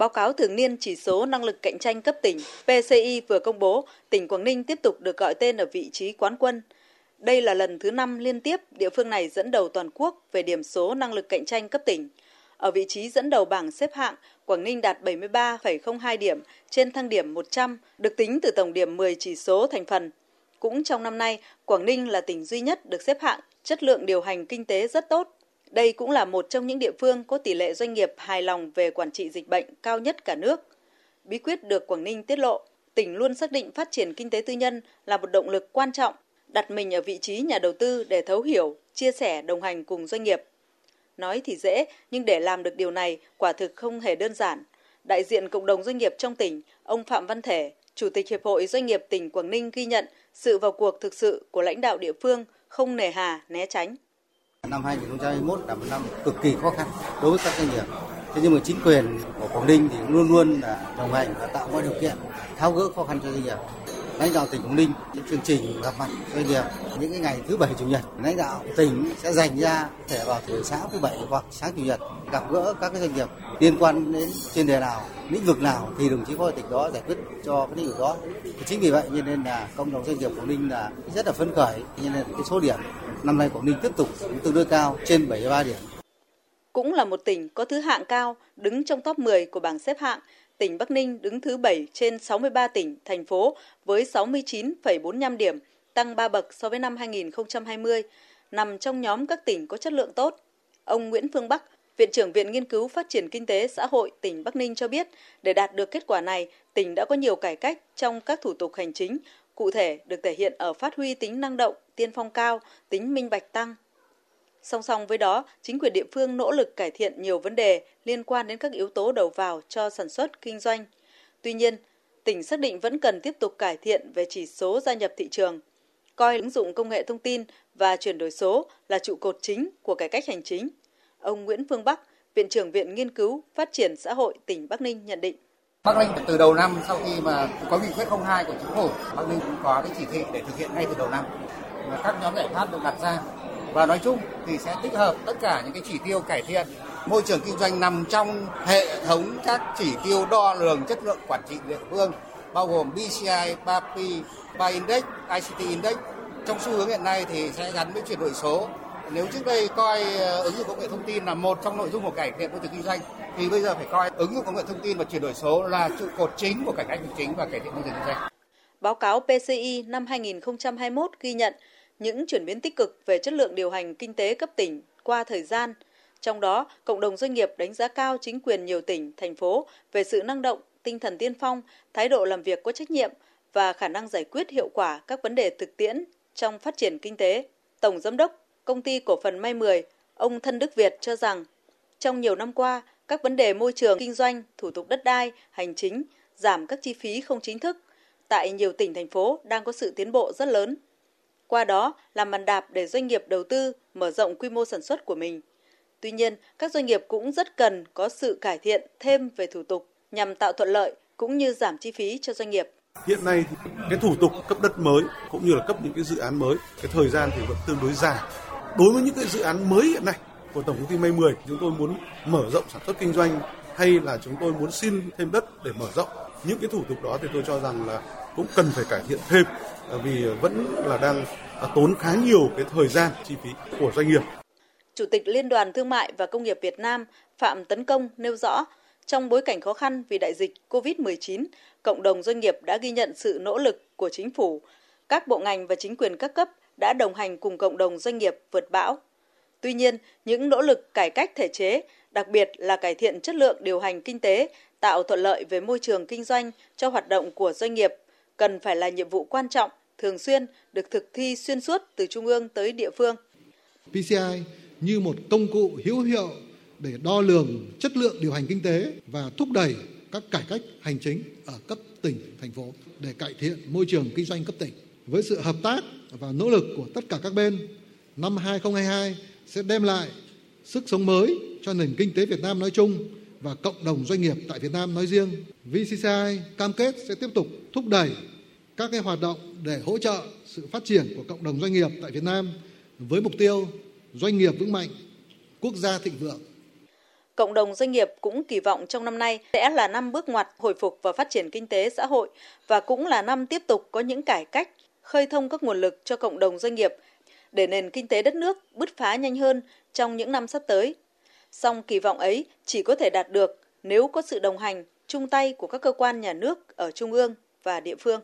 Báo cáo thường niên chỉ số năng lực cạnh tranh cấp tỉnh PCI vừa công bố, tỉnh Quảng Ninh tiếp tục được gọi tên ở vị trí quán quân. Đây là lần thứ 5 liên tiếp địa phương này dẫn đầu toàn quốc về điểm số năng lực cạnh tranh cấp tỉnh. Ở vị trí dẫn đầu bảng xếp hạng, Quảng Ninh đạt 73,02 điểm trên thang điểm 100, được tính từ tổng điểm 10 chỉ số thành phần. Cũng trong năm nay, Quảng Ninh là tỉnh duy nhất được xếp hạng chất lượng điều hành kinh tế rất tốt. Đây cũng là một trong những địa phương có tỷ lệ doanh nghiệp hài lòng về quản trị dịch bệnh cao nhất cả nước. Bí quyết được Quảng Ninh tiết lộ, tỉnh luôn xác định phát triển kinh tế tư nhân là một động lực quan trọng, đặt mình ở vị trí nhà đầu tư để thấu hiểu, chia sẻ, đồng hành cùng doanh nghiệp. Nói thì dễ, nhưng để làm được điều này quả thực không hề đơn giản. Đại diện cộng đồng doanh nghiệp trong tỉnh, ông Phạm Văn Thể, Chủ tịch Hiệp hội Doanh nghiệp tỉnh Quảng Ninh ghi nhận sự vào cuộc thực sự của lãnh đạo địa phương không nề hà, né tránh. Năm 2021 là một năm cực kỳ khó khăn đối với các doanh nghiệp. Thế nhưng mà chính quyền của Quảng Ninh thì luôn luôn là đồng hành và tạo mọi điều kiện tháo gỡ khó khăn cho doanh nghiệp lãnh đạo tỉnh Quảng Ninh những chương trình gặp mặt, doanh nghiệp những cái ngày thứ bảy chủ nhật, lãnh đạo tỉnh sẽ dành ra thể vào thứ sáng thứ bảy hoặc sáng chủ nhật gặp gỡ các cái doanh nghiệp liên quan đến chuyên đề nào, lĩnh vực nào thì đồng chí phó tỉnh đó giải quyết cho cái lĩnh vực đó. Chính vì vậy cho nên là cộng đồng doanh nghiệp Quảng Ninh là rất là phấn khởi. Cho nên cái số điểm năm nay Quảng Ninh tiếp tục tương đối cao, trên 73 điểm cũng là một tỉnh có thứ hạng cao, đứng trong top 10 của bảng xếp hạng tỉnh Bắc Ninh đứng thứ 7 trên 63 tỉnh, thành phố với 69,45 điểm, tăng 3 bậc so với năm 2020, nằm trong nhóm các tỉnh có chất lượng tốt. Ông Nguyễn Phương Bắc, Viện trưởng Viện Nghiên cứu Phát triển Kinh tế Xã hội tỉnh Bắc Ninh cho biết, để đạt được kết quả này, tỉnh đã có nhiều cải cách trong các thủ tục hành chính, cụ thể được thể hiện ở phát huy tính năng động, tiên phong cao, tính minh bạch tăng, Song song với đó, chính quyền địa phương nỗ lực cải thiện nhiều vấn đề liên quan đến các yếu tố đầu vào cho sản xuất, kinh doanh. Tuy nhiên, tỉnh xác định vẫn cần tiếp tục cải thiện về chỉ số gia nhập thị trường, coi ứng dụng công nghệ thông tin và chuyển đổi số là trụ cột chính của cải cách hành chính. Ông Nguyễn Phương Bắc, Viện trưởng Viện Nghiên cứu Phát triển Xã hội tỉnh Bắc Ninh nhận định. Bắc Ninh từ đầu năm sau khi mà có nghị quyết 02 của chính phủ, Bắc Ninh cũng có cái chỉ thị để thực hiện ngay từ đầu năm. Các nhóm giải pháp được đặt ra và nói chung thì sẽ tích hợp tất cả những cái chỉ tiêu cải thiện môi trường kinh doanh nằm trong hệ thống các chỉ tiêu đo lường chất lượng quản trị địa phương bao gồm BCI, BAPI, BA Index, ICT Index. Trong xu hướng hiện nay thì sẽ gắn với chuyển đổi số. Nếu trước đây coi ờ, ứng dụng công nghệ thông tin là một trong nội dung của cải thiện môi trường kinh doanh thì bây giờ phải coi ứng dụng công nghệ thông tin và chuyển đổi số là trụ cột chính của cải cách hành chính và cải thiện môi trường kinh doanh. Báo cáo PCI năm 2021 ghi nhận những chuyển biến tích cực về chất lượng điều hành kinh tế cấp tỉnh qua thời gian. Trong đó, cộng đồng doanh nghiệp đánh giá cao chính quyền nhiều tỉnh, thành phố về sự năng động, tinh thần tiên phong, thái độ làm việc có trách nhiệm và khả năng giải quyết hiệu quả các vấn đề thực tiễn trong phát triển kinh tế. Tổng Giám đốc Công ty Cổ phần May 10, ông Thân Đức Việt cho rằng, trong nhiều năm qua, các vấn đề môi trường kinh doanh, thủ tục đất đai, hành chính, giảm các chi phí không chính thức, tại nhiều tỉnh, thành phố đang có sự tiến bộ rất lớn qua đó làm màn đạp để doanh nghiệp đầu tư mở rộng quy mô sản xuất của mình. Tuy nhiên, các doanh nghiệp cũng rất cần có sự cải thiện thêm về thủ tục nhằm tạo thuận lợi cũng như giảm chi phí cho doanh nghiệp. Hiện nay thì cái thủ tục cấp đất mới cũng như là cấp những cái dự án mới, cái thời gian thì vẫn tương đối dài. Đối với những cái dự án mới hiện nay của tổng công ty May 10, chúng tôi muốn mở rộng sản xuất kinh doanh hay là chúng tôi muốn xin thêm đất để mở rộng những cái thủ tục đó thì tôi cho rằng là cũng cần phải cải thiện thêm à, vì vẫn là đang à, tốn khá nhiều cái thời gian chi phí của doanh nghiệp. Chủ tịch Liên đoàn Thương mại và Công nghiệp Việt Nam Phạm Tấn Công nêu rõ, trong bối cảnh khó khăn vì đại dịch COVID-19, cộng đồng doanh nghiệp đã ghi nhận sự nỗ lực của chính phủ, các bộ ngành và chính quyền các cấp đã đồng hành cùng cộng đồng doanh nghiệp vượt bão. Tuy nhiên, những nỗ lực cải cách thể chế, đặc biệt là cải thiện chất lượng điều hành kinh tế, tạo thuận lợi về môi trường kinh doanh cho hoạt động của doanh nghiệp cần phải là nhiệm vụ quan trọng, thường xuyên được thực thi xuyên suốt từ trung ương tới địa phương. PCI như một công cụ hữu hiệu để đo lường chất lượng điều hành kinh tế và thúc đẩy các cải cách hành chính ở cấp tỉnh, thành phố để cải thiện môi trường kinh doanh cấp tỉnh. Với sự hợp tác và nỗ lực của tất cả các bên, năm 2022 sẽ đem lại sức sống mới cho nền kinh tế Việt Nam nói chung và cộng đồng doanh nghiệp tại Việt Nam nói riêng. VCCI cam kết sẽ tiếp tục thúc đẩy các cái hoạt động để hỗ trợ sự phát triển của cộng đồng doanh nghiệp tại Việt Nam với mục tiêu doanh nghiệp vững mạnh, quốc gia thịnh vượng. Cộng đồng doanh nghiệp cũng kỳ vọng trong năm nay sẽ là năm bước ngoặt hồi phục và phát triển kinh tế xã hội và cũng là năm tiếp tục có những cải cách, khơi thông các nguồn lực cho cộng đồng doanh nghiệp để nền kinh tế đất nước bứt phá nhanh hơn trong những năm sắp tới song kỳ vọng ấy chỉ có thể đạt được nếu có sự đồng hành, chung tay của các cơ quan nhà nước ở trung ương và địa phương.